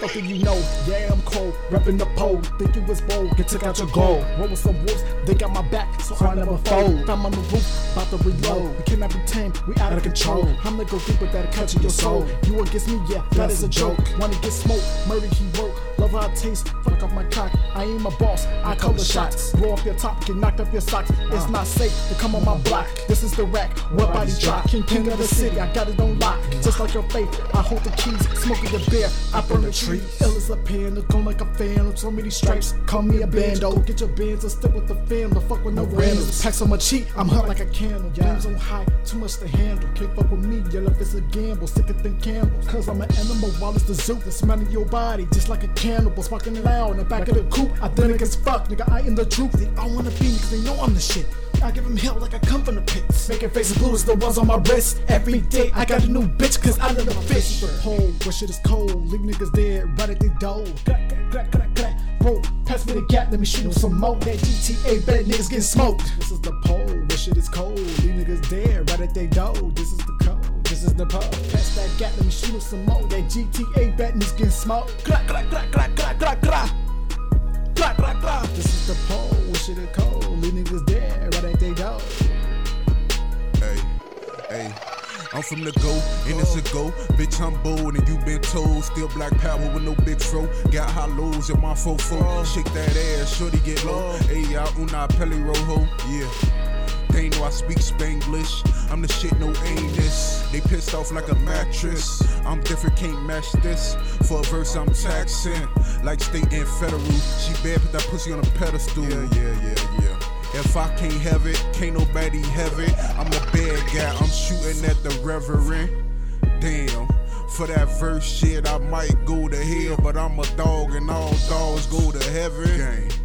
Fucking you know, yeah, I'm cold. Reppin' the pole, think it was bold. Get took out your gold. Roll with some wolves, they got my back, so I never fold. I'm on the roof, about to reload. We cannot be tamed, we out of control. I'm gonna go deep with that in your soul. You against me, yeah, that is a joke. Wanna get smoked, murder he wrote. Love how it tastes, fuck off my cock. I ain't my boss, I call the shots. Blow off your top, get knocked off your socks. It's not safe to come on my block. This is the rack, what body drop. King, king of the city, I got it on lock. Just like your faith, I hold the keys, smoking the beer, I burn the tree. Ill as a pen, look on like a fan. So many stripes, call me a bando. Get your bands and stick with the fam. Don't fuck with no randoms. Pack so much heat, I'm hot like a candle. Games on high, too much to handle. Can't fuck with me, yell if it's a gamble. Sicker than Campbell. Cause I'm an animal while it's the zoo. That's smelling your body, just like a cannibal. Sparking loud in the back of the coop. I think it's fuck, nigga. I am the truth. They all wanna be me cause they know I'm the shit. I give them hell like I come from the pits. Making faces blue as the ones on my wrist. Every day I got a new bitch cause I love the fish. The pole where shit is cold. Leave niggas dead right at the door. Crack, crack, crack, crack, crack. Bro, pass me the gap, let me shoot 'em some more. That GTA bad niggas getting smoked. This is the pole where shit is cold. Leave niggas dead right at they door. This is the code. This is the pole. Pass that gap, let me shoot 'em some more. That GTA bad niggas getting smoked. Crack, crack, crack, crack, crack, crack, crack. Crack, crack, crack. This is the pole where shit is cold. Leave niggas dead I'm from the go, and it's a go. Bitch, I'm bold, and you been told. Still black power with no big throw. Got high hollows in my fofo. Shake that ass, shorty get low. Hey, out una peli rojo. Yeah. They know I speak Spanglish. I'm the shit, no anus. They pissed off like a mattress. I'm different, can't match this. For a verse, I'm taxing. Like state and federal. She bad, put that pussy on a pedestal. Yeah, yeah, yeah, yeah. If I can't have it, can't nobody have it. I'm a bad guy, I'm shooting at the reverend. Damn. For that verse shit, I might go to hell, but I'm a dog and all dogs go to heaven. Gang.